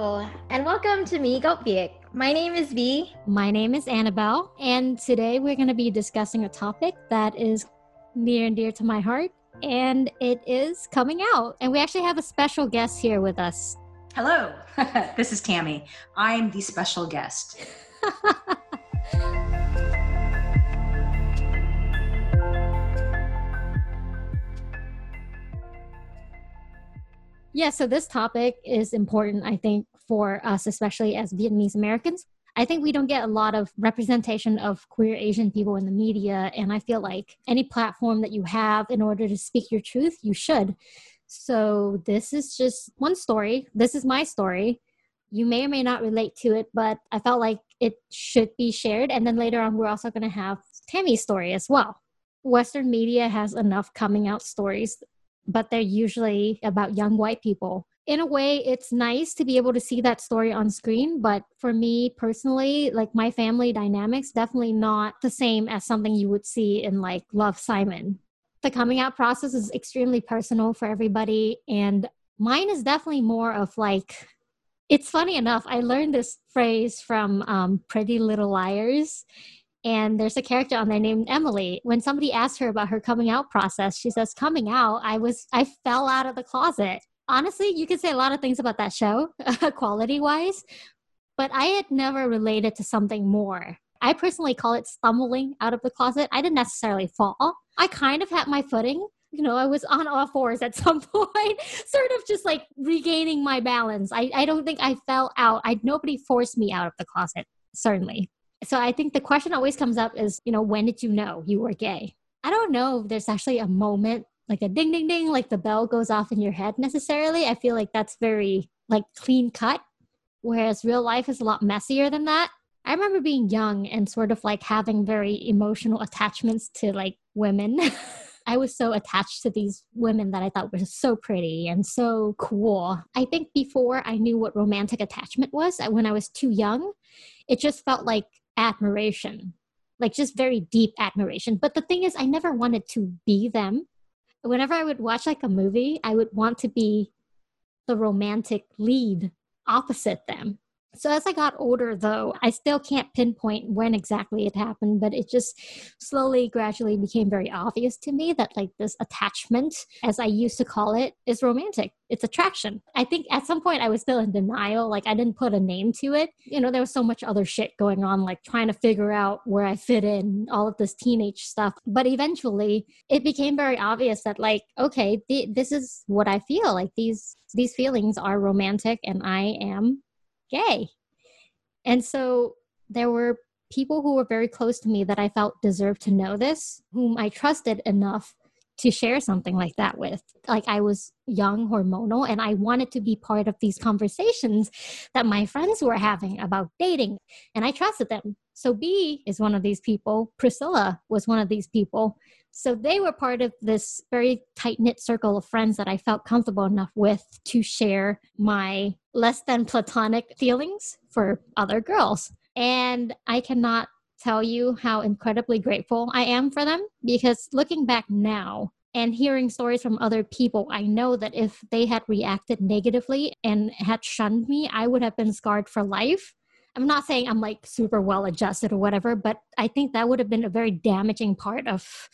Hello, and welcome to me, Gopiek. My name is V. My name is Annabelle, and today we're going to be discussing a topic that is near and dear to my heart, and it is coming out. And we actually have a special guest here with us. Hello, this is Tammy. I'm the special guest. Yeah, so this topic is important, I think, for us, especially as Vietnamese Americans. I think we don't get a lot of representation of queer Asian people in the media. And I feel like any platform that you have in order to speak your truth, you should. So this is just one story. This is my story. You may or may not relate to it, but I felt like it should be shared. And then later on, we're also going to have Tammy's story as well. Western media has enough coming out stories but they're usually about young white people. In a way, it's nice to be able to see that story on screen, but for me personally, like my family dynamics, definitely not the same as something you would see in like Love Simon. The coming out process is extremely personal for everybody, and mine is definitely more of like, it's funny enough, I learned this phrase from um, Pretty Little Liars and there's a character on there named Emily. When somebody asked her about her coming out process, she says, "Coming out, I was I fell out of the closet." Honestly, you could say a lot of things about that show, quality wise, but I had never related to something more. I personally call it stumbling out of the closet. I didn't necessarily fall. I kind of had my footing. You know, I was on all fours at some point, sort of just like regaining my balance. I, I don't think I fell out. I nobody forced me out of the closet, certainly. So I think the question always comes up is, you know, when did you know you were gay? I don't know if there's actually a moment like a ding ding ding like the bell goes off in your head necessarily. I feel like that's very like clean cut whereas real life is a lot messier than that. I remember being young and sort of like having very emotional attachments to like women. I was so attached to these women that I thought were so pretty and so cool. I think before I knew what romantic attachment was, when I was too young, it just felt like admiration, like just very deep admiration. But the thing is, I never wanted to be them. Whenever I would watch like a movie, I would want to be the romantic lead opposite them. So as I got older, though, I still can't pinpoint when exactly it happened, but it just slowly, gradually became very obvious to me that, like, this attachment, as I used to call it, is romantic. It's attraction. I think at some point I was still in denial. Like, I didn't put a name to it. You know, there was so much other shit going on, like trying to figure out where I fit in, all of this teenage stuff. But eventually, it became very obvious that, like, okay, th- this is what I feel. Like, these these feelings are romantic and I am gay. And so there were people who were very close to me that I felt deserved to know this, whom I trusted enough to share something like that with. Like I was young, hormonal, and I wanted to be part of these conversations that my friends were having about dating, and I trusted them. So B is one of these people. Priscilla was one of these people. So they were part of this very tight knit circle of friends that I felt comfortable enough with to share my less than platonic feelings for other girls. And I cannot tell you how incredibly grateful I am for them because looking back now and hearing stories from other people, I know that if they had reacted negatively and had shunned me, I would have been scarred for life. I'm not saying I'm like super well adjusted or whatever, but I think that would have been a very damaging part of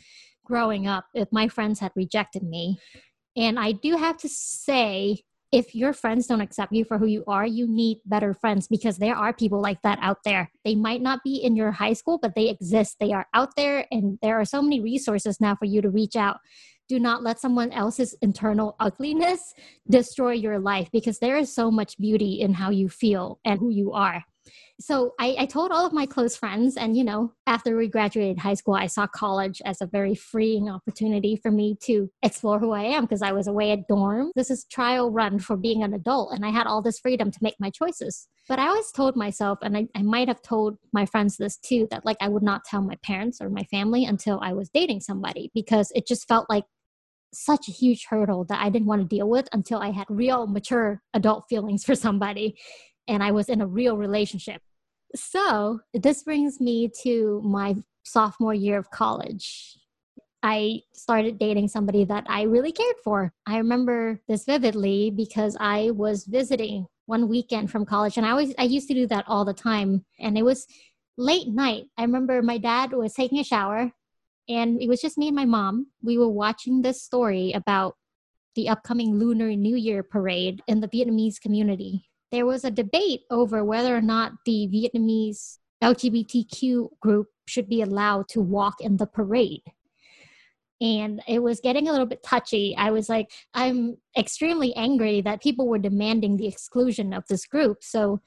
growing up if my friends had rejected me. And I do have to say, if your friends don't accept you for who you are, you need better friends because there are people like that out there. They might not be in your high school, but they exist. They are out there, and there are so many resources now for you to reach out. Do not let someone else's internal ugliness destroy your life because there is so much beauty in how you feel and who you are. So I, I told all of my close friends, and you know, after we graduated high school, I saw college as a very freeing opportunity for me to explore who I am because I was away at dorm. This is trial run for being an adult, and I had all this freedom to make my choices. But I always told myself, and I, I might have told my friends this too, that like I would not tell my parents or my family until I was dating somebody because it just felt like such a huge hurdle that I didn't want to deal with until I had real mature adult feelings for somebody and I was in a real relationship. So this brings me to my sophomore year of college. I started dating somebody that I really cared for. I remember this vividly because I was visiting one weekend from college. And I always, I used to do that all the time. And it was late night. I remember my dad was taking a shower and it was just me and my mom. We were watching this story about the upcoming Lunar New Year parade in the Vietnamese community. There was a debate over whether or not the Vietnamese LGBTQ group should be allowed to walk in the parade. And it was getting a little bit touchy. I was like, I'm extremely angry that people were demanding the exclusion of this group. So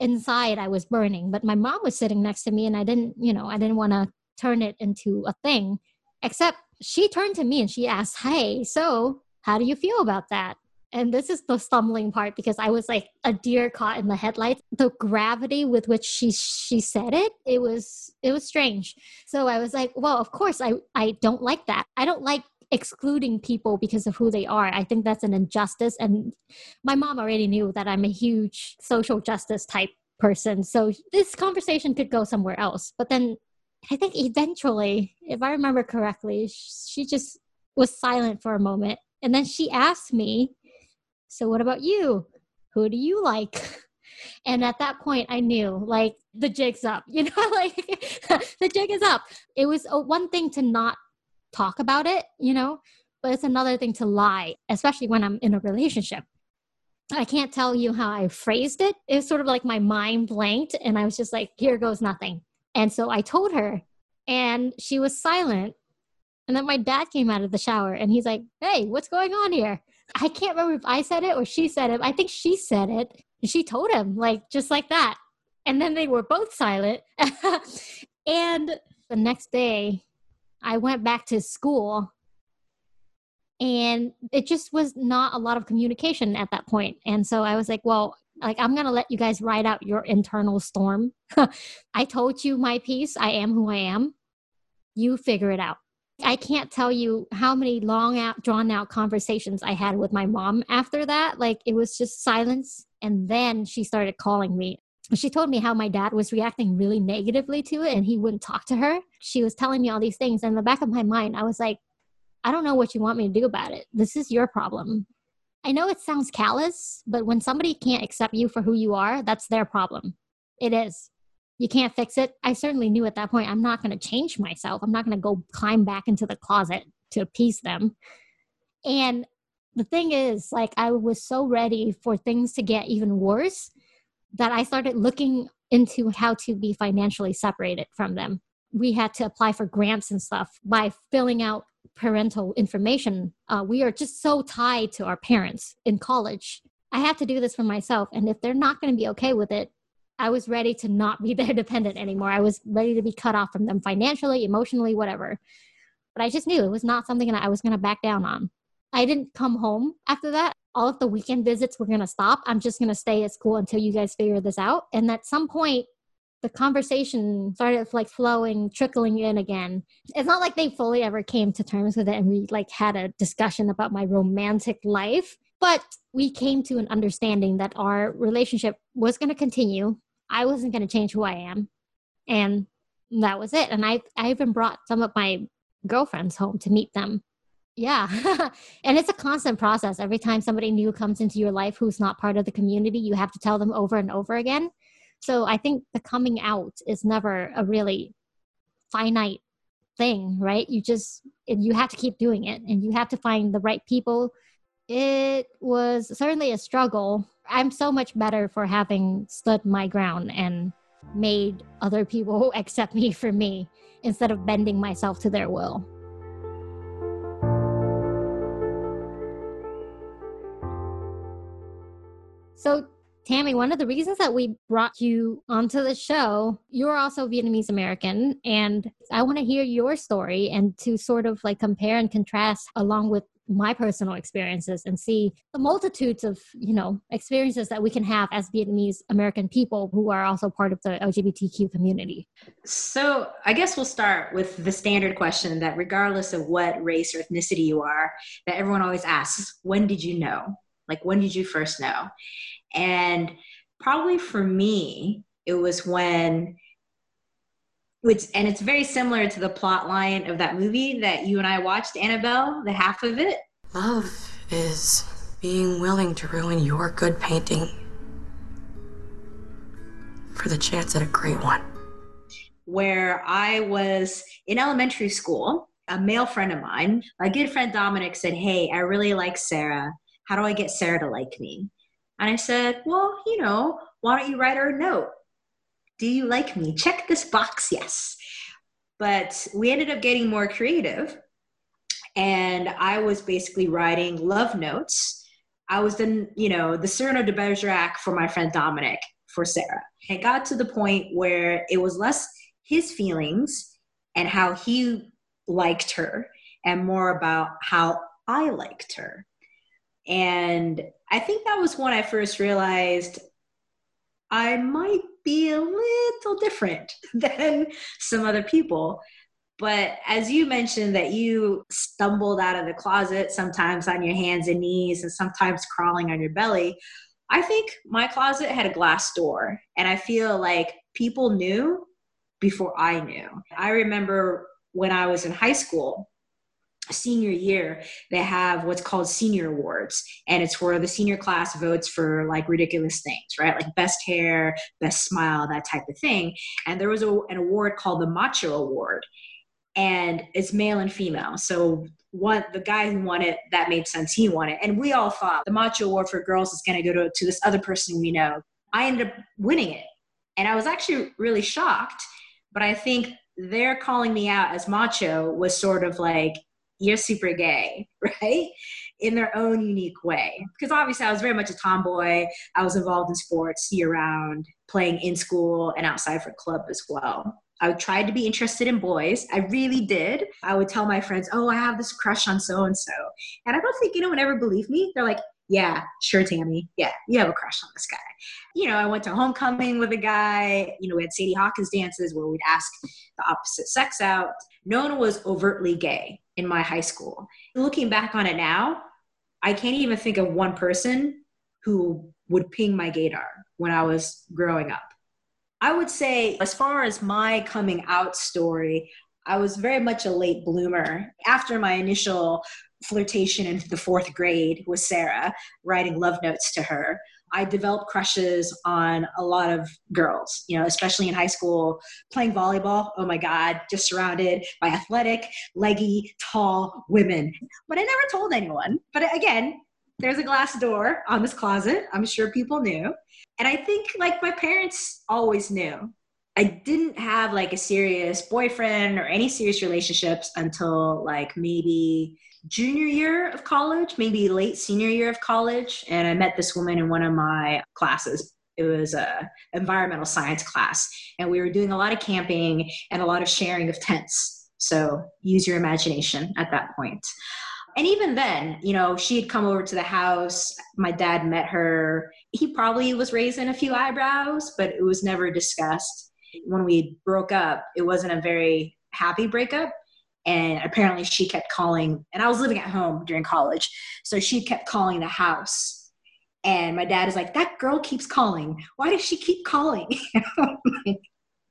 inside, I was burning. But my mom was sitting next to me, and I didn't, you know, I didn't want to turn it into a thing, except she turned to me and she asked, Hey, so how do you feel about that? And this is the stumbling part because I was like a deer caught in the headlights. The gravity with which she she said it, it was it was strange. So I was like, well, of course I I don't like that. I don't like excluding people because of who they are. I think that's an injustice and my mom already knew that I'm a huge social justice type person. So this conversation could go somewhere else. But then I think eventually, if I remember correctly, she just was silent for a moment. And then she asked me, So, what about you? Who do you like? And at that point, I knew like the jig's up, you know, like the jig is up. It was a, one thing to not talk about it, you know, but it's another thing to lie, especially when I'm in a relationship. I can't tell you how I phrased it. It was sort of like my mind blanked, and I was just like, here goes nothing. And so I told her, and she was silent. And then my dad came out of the shower and he's like, Hey, what's going on here? I can't remember if I said it or she said it. I think she said it. She told him, like, just like that. And then they were both silent. and the next day, I went back to school and it just was not a lot of communication at that point. And so I was like, well, like i'm gonna let you guys ride out your internal storm i told you my piece i am who i am you figure it out i can't tell you how many long out drawn out conversations i had with my mom after that. Like it was just silence. And then she started calling me. She told me how my dad was reacting really negatively to it and he wouldn't talk to her. She was telling me all these things. And in the back of my mind i was like i don't know what you want me to do about it. This is your problem. I know it sounds callous, but when somebody can't accept you for who you are, that's their problem. It is. You can't fix it. I certainly knew at that point I'm not going to change myself. I'm not going to go climb back into the closet to appease them. And the thing is, like, I was so ready for things to get even worse that I started looking into how to be financially separated from them. We had to apply for grants and stuff by filling out parental information. Uh, we are just so tied to our parents in college. I have to do this for myself. And if they're not going to be okay with it, I was ready to not be their dependent anymore. I was ready to be cut off from them financially, emotionally, whatever. But I just knew it was not something that I was going to back down on. I didn't come home after that. All of the weekend visits were going to stop. I'm just going to stay at school until you guys figure this out. And at some point, the conversation started like flowing, trickling in again. It's not like they fully ever came to terms with it and we like had a discussion about my romantic life, but we came to an understanding that our relationship was going to continue. I wasn't going to change who I am. And that was it. And I I even brought some of my girlfriends home to meet them. Yeah. and it's a constant process. Every time somebody new comes into your life who's not part of the community, you have to tell them over and over again so I think the coming out is never a really finite thing, right? You just you have to keep doing it and you have to find the right people. It was certainly a struggle. I'm so much better for having stood my ground and made other people accept me for me instead of bending myself to their will. So Tammy, one of the reasons that we brought you onto the show, you're also Vietnamese American, and I want to hear your story and to sort of like compare and contrast along with my personal experiences and see the multitudes of you know experiences that we can have as vietnamese american people who are also part of the lgbtq community. So i guess we'll start with the standard question that regardless of what race or ethnicity you are that everyone always asks when did you know? Like when did you first know? And probably for me, it was when which and it's very similar to the plot line of that movie that you and I watched, Annabelle, the half of it. Love is being willing to ruin your good painting for the chance at a great one. Where I was in elementary school, a male friend of mine, a good friend Dominic said, Hey, I really like Sarah. How do I get Sarah to like me? And I said, Well, you know, why don't you write her a note? Do you like me? Check this box, yes. But we ended up getting more creative. And I was basically writing love notes. I was then, you know, the Cyrano de Bergerac for my friend Dominic for Sarah. It got to the point where it was less his feelings and how he liked her and more about how I liked her. And I think that was when I first realized I might be a little different than some other people. But as you mentioned, that you stumbled out of the closet sometimes on your hands and knees and sometimes crawling on your belly. I think my closet had a glass door, and I feel like people knew before I knew. I remember when I was in high school, senior year they have what's called senior awards and it's where the senior class votes for like ridiculous things right? Like best hair best smile that type of thing. And there was a, an award called the macho award and it's male and female. So what the guy who won it that made sense. He won it. And we all thought the macho award for girls is going to go to, to this other person we know. I ended up winning it. And i was actually really shocked but i think they're calling me out as macho was sort of like you're super gay, right? In their own unique way. Because obviously, I was very much a tomboy. I was involved in sports year round, playing in school and outside for club as well. I tried to be interested in boys. I really did. I would tell my friends, oh, I have this crush on so and so. And I don't think anyone ever believed me. They're like, yeah, sure, Tammy. Yeah, you have a crush on this guy. You know, I went to homecoming with a guy. You know, we had Sadie Hawkins dances where we'd ask the opposite sex out. No one was overtly gay in my high school. Looking back on it now, I can't even think of one person who would ping my gaydar when I was growing up. I would say, as far as my coming out story, I was very much a late bloomer. After my initial flirtation into the fourth grade with Sarah, writing love notes to her, I developed crushes on a lot of girls, you know, especially in high school, playing volleyball. Oh my God, just surrounded by athletic, leggy, tall women. But I never told anyone. But again, there's a glass door on this closet. I'm sure people knew. And I think like my parents always knew. I didn't have like a serious boyfriend or any serious relationships until like maybe junior year of college, maybe late senior year of college, and I met this woman in one of my classes. It was a environmental science class, and we were doing a lot of camping and a lot of sharing of tents. So use your imagination at that point. And even then, you know, she had come over to the house. My dad met her. He probably was raising a few eyebrows, but it was never discussed. When we broke up, it wasn't a very happy breakup. And apparently she kept calling and i was living at home during college. So she kept calling the house. And my dad is like that girl keeps calling. Why does she keep calling?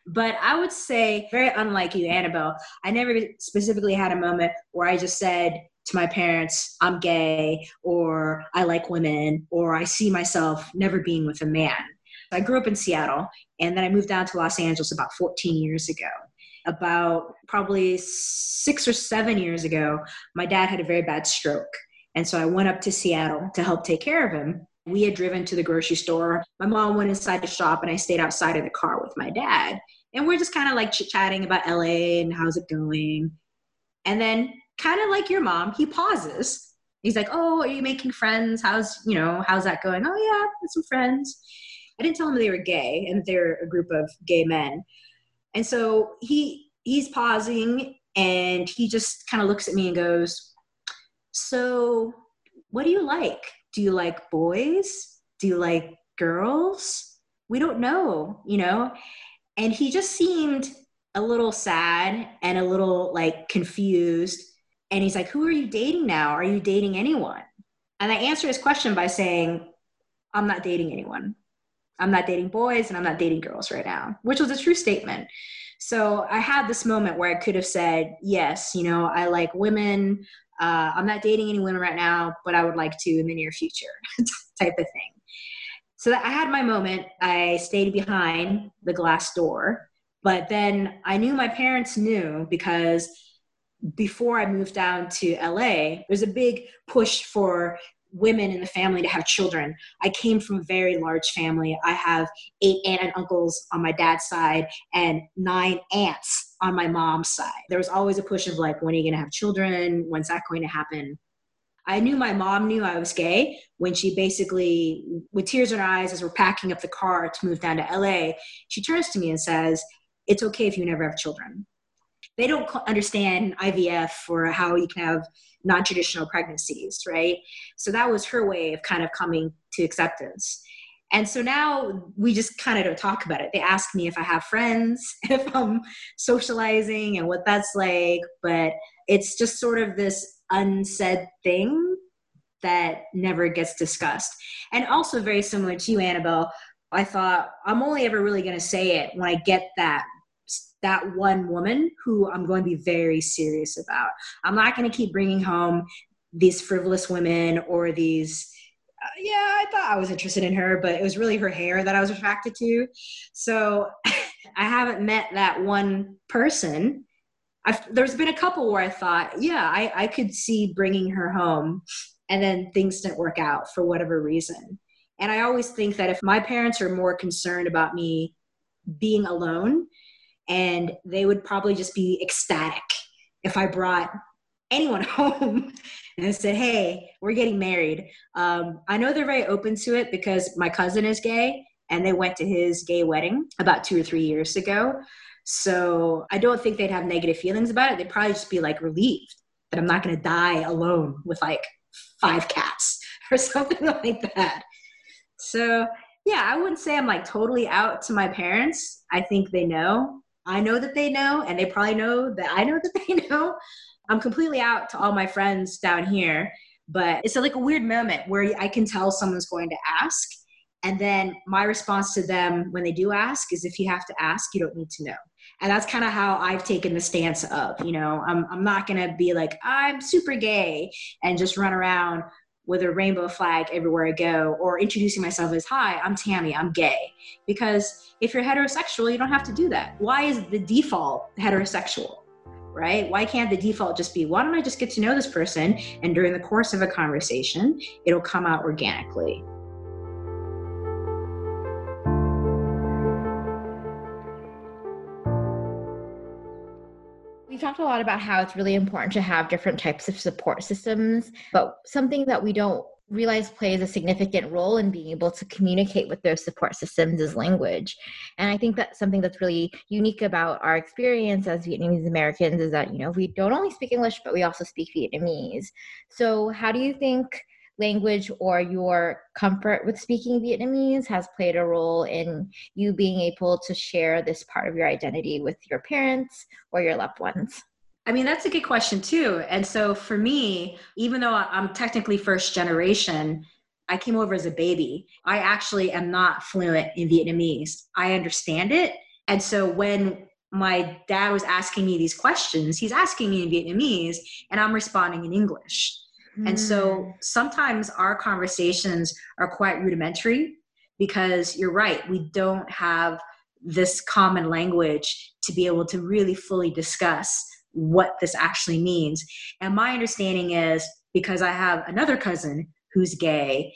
But i would say very unlike you annabelle i never specifically had a moment where i just said to my parents i'm gay or i like women or i see myself never being with a man i grew up in seattle and then i moved down to los angeles about 14 years ago about probably six or seven years ago, my dad had a very bad stroke. And so I went up to Seattle to help take care of him. We had driven to the grocery store. My mom went inside the shop, and I stayed outside of the car with my dad. And we're just kind of like chit chatting about LA and how's it going. And then, kind of like your mom, he pauses. He's like, Oh, are you making friends? How's, you know, how's that going? Oh, yeah, some friends. I didn't tell him they were gay and they're a group of gay men. And so he he's pausing and he just kind of looks at me and goes, "So, what do you like? Do you like boys? Do you like girls? We don't know, you know." And he just seemed a little sad and a little like confused. And he's like, Who are you dating now? Are you dating anyone? And I answer his question by saying, I'm not dating anyone. I'm not dating boys and I'm not dating girls right now, which was a true statement. So I had this moment where I could have said, yes, you know, I like women. Uh, I'm not dating any women right now, but I would like to in the near future, type of thing. so I had my moment. I stayed behind the glass door, but then I knew my parents knew because before I moved down to LA, there's a big push for women in the family to have children. I came from a very large family. I have eight aunt and uncles on my dad's side and nine aunts on my mom's side. There was always a push of like, when are you going to have children? When's that going to happen? I knew my mom knew I was gay when she basically, with tears in her eyes, as we're packing up the car to move down to LA, she turns to me and says, It's okay if you never have children. They don't understand IVF or how you can have non traditional pregnancies, right? So that was her way of kind of coming to acceptance. And so now we just kind of don't talk about it. They ask me if I have friends, if I'm socializing, and what that's like. But it's just sort of this unsaid thing that never gets discussed. And also, very similar to you, Annabelle, I thought I'm only ever really going to say it when I get that that one woman who I'm going to be very serious about. I'm not going to keep bringing home these frivolous women or these uh, yeah, I thought I was interested in her, but it was really her hair that I was attracted to. So I haven't met that one person. I've, there's been a couple where I thought, yeah, I, I could see bringing her home, and then things didn't work out for whatever reason. And I always think that if my parents are more concerned about me being alone and they would probably just be ecstatic if I brought anyone home and said, "Hey, we're getting married." Um, I know they're very open to it because my cousin is gay, and they went to his gay wedding about two or three years ago. So I don't think they'd have negative feelings about it. They'd probably just be like relieved that I'm not going to die alone with like five cats or something like that. So yeah, I wouldn't say I'm like totally out to my parents. I think they know. I know that they know, and they probably know that I know that they know. I'm completely out to all my friends down here, but it's like a weird moment where I can tell someone's going to ask. And then my response to them when they do ask is if you have to ask, you don't need to know. And that's kind of how I've taken the stance of, you know, I'm, I'm not going to be like, I'm super gay and just run around with a rainbow flag everywhere I go or introducing myself as, hi, I'm Tammy, I'm gay. Because if you're heterosexual, you don't have to do that. Why is the default heterosexual? Right? Why can't the default just be, why don't I just get to know this person? And during the course of a conversation, it'll come out organically. Talked a lot about how it's really important to have different types of support systems, but something that we don't realize plays a significant role in being able to communicate with those support systems is language. And I think that's something that's really unique about our experience as Vietnamese Americans is that, you know, we don't only speak English, but we also speak Vietnamese. So, how do you think language or your comfort with speaking Vietnamese has played a role in you being able to share this part of your identity with your parents or your loved ones? I mean, that's a good question, too. And so for me, even though I'm technically first generation, I came over as a baby. I actually am not fluent in Vietnamese. I understand it. And so when my dad was asking me these questions, he's asking me in Vietnamese, and I'm responding in English. And so hmm. sometimes our conversations are quite rudimentary because you're right, we don't have this common language to be able to really fully discuss what this actually means. And my understanding is because I have another cousin who's gay,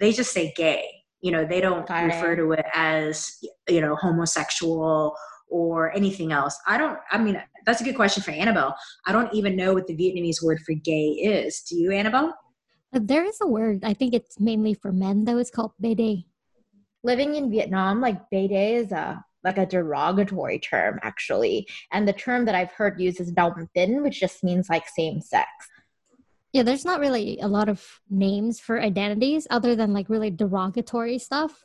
they just say gay. You know, they don't Got refer it. to it as, you know, homosexual or anything else. I don't, I mean, that's a good question for Annabelle. I don't even know what the Vietnamese word for gay is. Do you, Annabelle? Uh, there is a word. I think it's mainly for men, though. It's called bede. Living in Vietnam, like bede is a like a derogatory term, actually. And the term that I've heard used is dom thin, which just means like same sex. Yeah, there's not really a lot of names for identities other than like really derogatory stuff.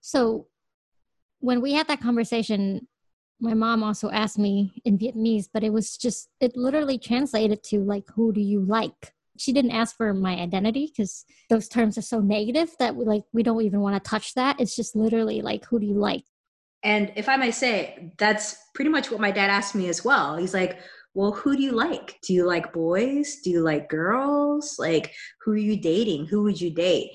So when we had that conversation, my mom also asked me in Vietnamese, but it was just, it literally translated to like, who do you like? She didn't ask for my identity because those terms are so negative that we like, we don't even want to touch that. It's just literally like, who do you like? And if I may say, that's pretty much what my dad asked me as well. He's like, well, who do you like? Do you like boys? Do you like girls? Like, who are you dating? Who would you date?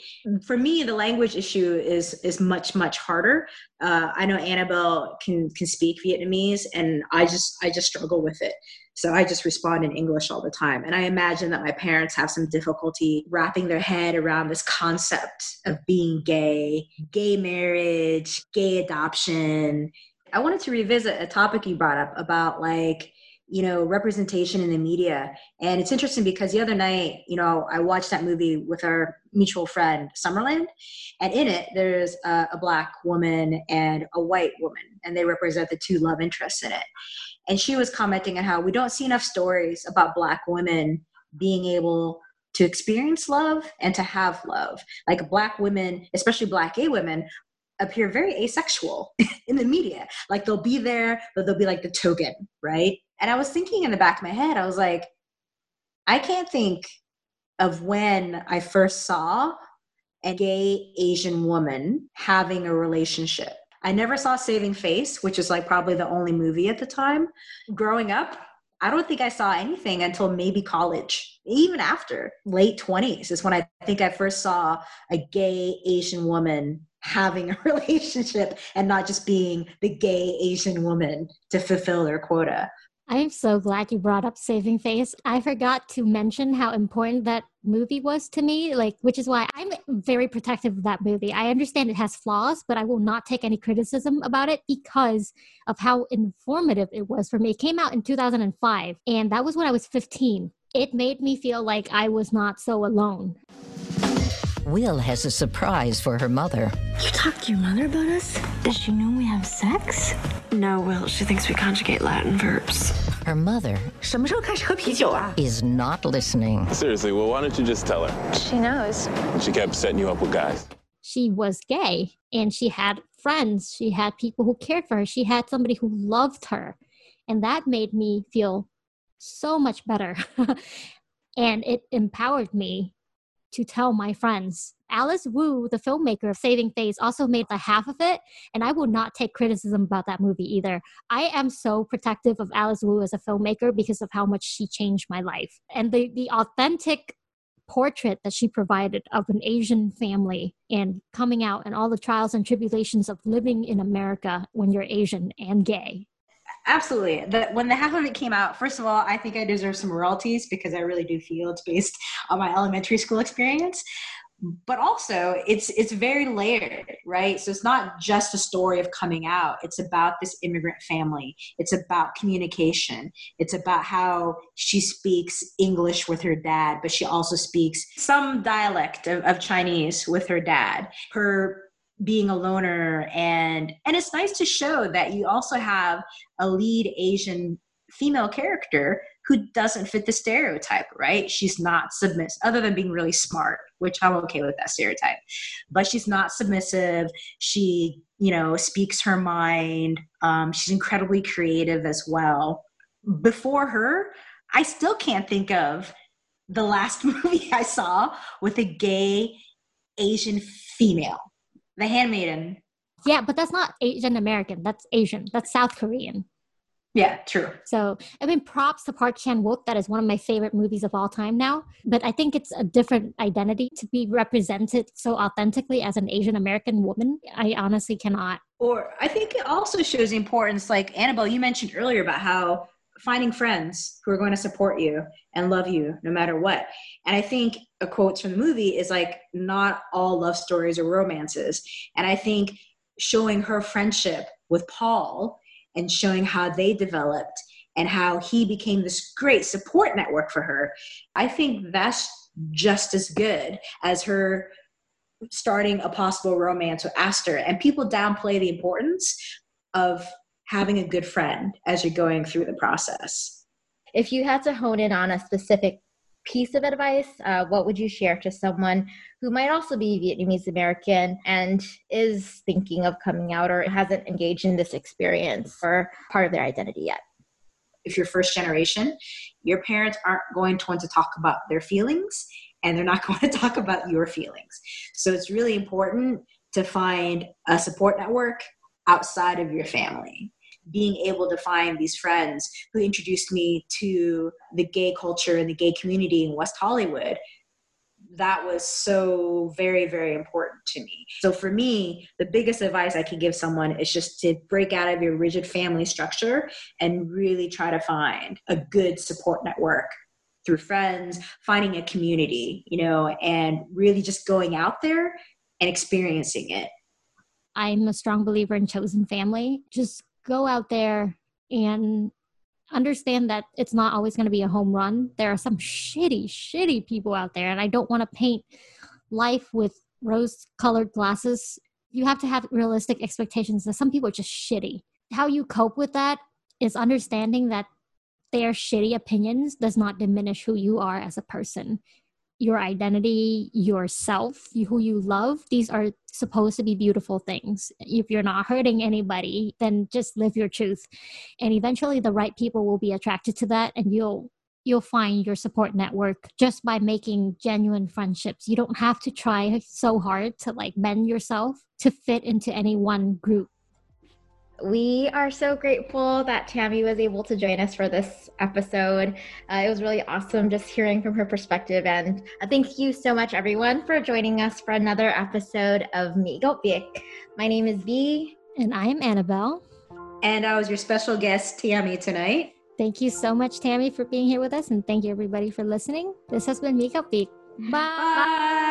For me, the language issue is is much much harder. Uh, I know Annabelle can can speak Vietnamese, and I just I just struggle with it. So I just respond in English all the time. And I imagine that my parents have some difficulty wrapping their head around this concept of being gay, gay marriage, gay adoption. I wanted to revisit a topic you brought up about like you know representation in the media. And it's interesting because the other night you know i watched that movie with our mutual friend summerland. And in it there's a, a black woman and a white woman and they represent the two love interests in it. And she was commenting on how we don't see enough stories about black women being able to experience love and to have love. Like black women especially black gay women appear very asexual in the media like they'll be there but they'll be like the token right and i was thinking in the back of my head i was like i can't think of when i first saw a gay asian woman having a relationship I never saw Saving Face, which is like probably the only movie at the time. Growing up, I don't think I saw anything until maybe college. Even after late 20s is when I think I first saw a gay Asian woman having a relationship and not just being the gay Asian woman to fulfill their quota. I'm so glad you brought up Saving Face. I forgot to mention how important that movie was to me, like which is why I'm very protective of that movie. I understand it has flaws, but I will not take any criticism about it because of how informative it was for me. It came out in 2005, and that was when I was 15. It made me feel like I was not so alone. Will has a surprise for her mother. You talk to your mother about us? Does she know we have sex? No, Will. She thinks we conjugate Latin verbs. Her mother is not listening. Seriously, well, why don't you just tell her? She knows. She kept setting you up with guys. She was gay and she had friends. She had people who cared for her. She had somebody who loved her. And that made me feel so much better. and it empowered me to tell my friends. Alice Wu, the filmmaker of Saving Face, also made the half of it, and I will not take criticism about that movie either. I am so protective of Alice Wu as a filmmaker because of how much she changed my life. And the, the authentic portrait that she provided of an Asian family and coming out and all the trials and tribulations of living in America when you're Asian and gay. Absolutely. The, when the half of it came out, first of all, I think I deserve some royalties because I really do feel it's based on my elementary school experience. But also, it's it's very layered, right? So it's not just a story of coming out. It's about this immigrant family. It's about communication. It's about how she speaks English with her dad, but she also speaks some dialect of, of Chinese with her dad. Her being a loner. And and it's nice to show that you also have a lead asian female character who doesn't fit the stereotype right? She's not submissive other than being really smart which i'm okay with that stereotype but she's not submissive. She you know speaks her mind. Um, she's incredibly creative as well. Before her i still can't think of the last movie i saw with a gay asian female the Handmaiden. Yeah, but that's not Asian American. That's Asian. That's South Korean. Yeah, true. So, I mean, props to Park Chan Wook. That is one of my favorite movies of all time now. But I think it's a different identity to be represented so authentically as an Asian American woman. I honestly cannot. Or I think it also shows the importance, like Annabelle, you mentioned earlier about how finding friends who are going to support you and love you no matter what. And I think a quote from the movie is like, not all love stories are romances. And I think showing her friendship with Paul and showing how they developed and how he became this great support network for her, I think that's just as good as her starting a possible romance with Aster. And people downplay the importance of having a good friend as you're going through the process. If you had to hone in on a specific piece of advice, uh, what would you share to someone who might also be Vietnamese American and is thinking of coming out or hasn't engaged in this experience or part of their identity yet? If you're first generation, your parents aren't going to want to talk about their feelings and they're not going to talk about your feelings. So it's really important to find a support network outside of your family being able to find these friends who introduced me to the gay culture and the gay community in West Hollywood that was so very very important to me. So for me the biggest advice i can give someone is just to break out of your rigid family structure and really try to find a good support network through friends finding a community you know and really just going out there and experiencing it. I'm a strong believer in chosen family. Just go out there and understand that it's not always going to be a home run. There are some shitty, shitty people out there, and I don't want to paint life with rose colored glasses. You have to have realistic expectations that some people are just shitty. How you cope with that is understanding that their shitty opinions does not diminish who you are as a person your identity, yourself, who you love, these are supposed to be beautiful things. If you're not hurting anybody, then just live your truth. And eventually the right people will be attracted to that and you'll you'll find your support network just by making genuine friendships. You don't have to try so hard to like bend yourself to fit into any one group we are so grateful that Tammy was able to join us for this episode. Uh, it was really awesome just hearing from her perspective. And uh, thank you so much, everyone, for joining us for another episode of Mikopik. My name is V. And I am Annabelle. And I was your special guest, Tammy, tonight. Thank you so much, Tammy, for being here with us. And thank you, everybody, for listening. This has been Mikopik. Bye. Bye.